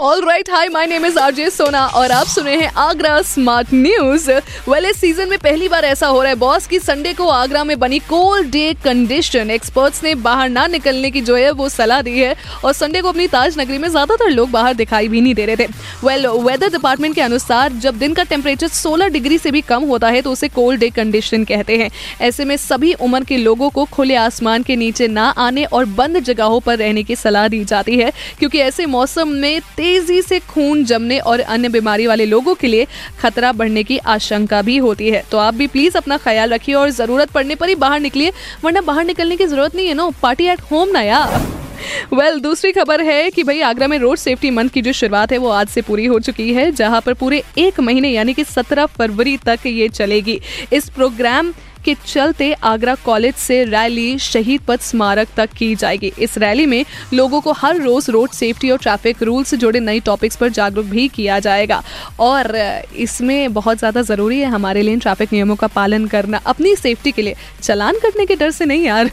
all right hi my name is RJ Sona और आप सुने हैं आगरा स्मार्ट न्यूज़ वेल इस सीज़न में पहली बार ऐसा हो रहा है बॉस की संडे को आगरा में बनी कोल्ड डे कंडीशन एक्सपर्ट्स ने बाहर ना निकलने की जो है, वो सलाह दी है और संडे को अपनी ताज नगरी में ज़्यादातर लोग बाहर दिखाई भी नहीं दे रहे थे। वेल वेदर डिपार्टमेंट के अनुसार, जब दिन का टेम्परेचर 16 डिग्री से भी कम होता है तो उसे कोल्ड डे कंडीशन कहते हैं। ऐसे में सभी उम्र के लोगों को खुले आसमान के नीचे ना आने और बंद जगहों पर रहने की सलाह दी जाती है, क्योंकि ऐसे मौसम में से खून जमने और अन्य बीमारी वाले लोगों के लिए खतरा बढ़ने की आशंका भी होती है। तो आप भी प्लीज़ अपना ख्याल रखिए और ज़रूरत पड़ने पर ही बाहर निकलिए वरना बाहर निकलने की ज़रूरत नहीं है ना। पार्टी एट होम ना यार। वेल well, दूसरी खबर है कि भाई आगरा में रोड सेफ्टी मंथ की जो शुरुआत है वो आज से पूरी हो चुकी है जहाँ पर पूरे एक महीने यानी कि 17 फरवरी तक ये चलेगी। इस प्रोग्राम के चलते आगरा कॉलेज से रैली शहीद पथ स्मारक तक की जाएगी। इस रैली में लोगों को हर रोज रोड सेफ्टी और ट्रैफ़िक रूल से जुड़े नई टॉपिक्स पर जागरूक भी किया जाएगा। और इसमें बहुत ज़्यादा ज़रूरी है हमारे लिए ट्रैफ़िक नियमों का पालन करना। अपनी सेफ्टी के लिए, चलान करने के डर से नहीं यार?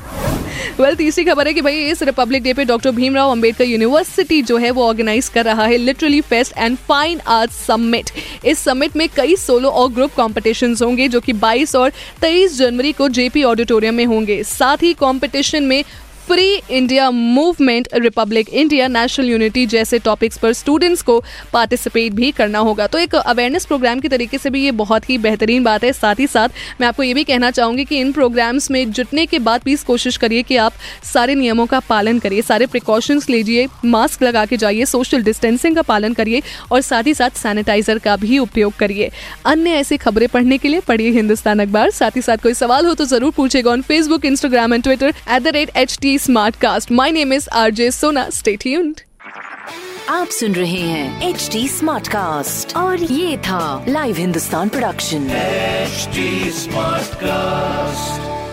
वेल तीसरी खबर है कि भाई इस रिपब्लिक डे पे डॉक्टर भीमराव अंबेडकर यूनिवर्सिटी जो है वो ऑर्गेनाइज कर रहा है literally fest and fine art summit इस समिट में कई सोलो और ग्रुप कॉम्पिटिशन होंगे जो कि 22 और 23 जनवरी को जेपी ऑडिटोरियम में होंगे। साथ ही कॉम्पिटिशन में free India movement republic India national unity जैसे टॉपिक्स पर स्टूडेंट्स को पार्टिसिपेट भी करना होगा। तो एक अवेयरनेस प्रोग्राम के तरीके से भी ये बहुत ही बेहतरीन बात है। साथ ही साथ, मैं आपको ये भी कहना चाहूँगी कि इन प्रोग्राम्स में जुटने के बाद प्लीज़ कोशिश करिए कि आप सारे नियमों का पालन करिए, सारे प्रिकॉशंस लीजिए मास्क लगा के जाइए सोशल डिस्टेंसिंग का पालन करिए और साथ ही साथ सैनिटाइजर का भी उपयोग करिए। अन्य ऐसी खबरें पढ़ने के लिए पढ़िए हिंदुस्तान अखबार। साथ ही साथ कोई सवाल हो तो ज़रूर पूछेगा on Facebook Instagram and Twitter at the rate H T smart cast my name is R J Sona stay tuned आप सुन रहे हैं एच डी स्मार्ट कास्ट और ये था live Hindustan production smart Smartcast.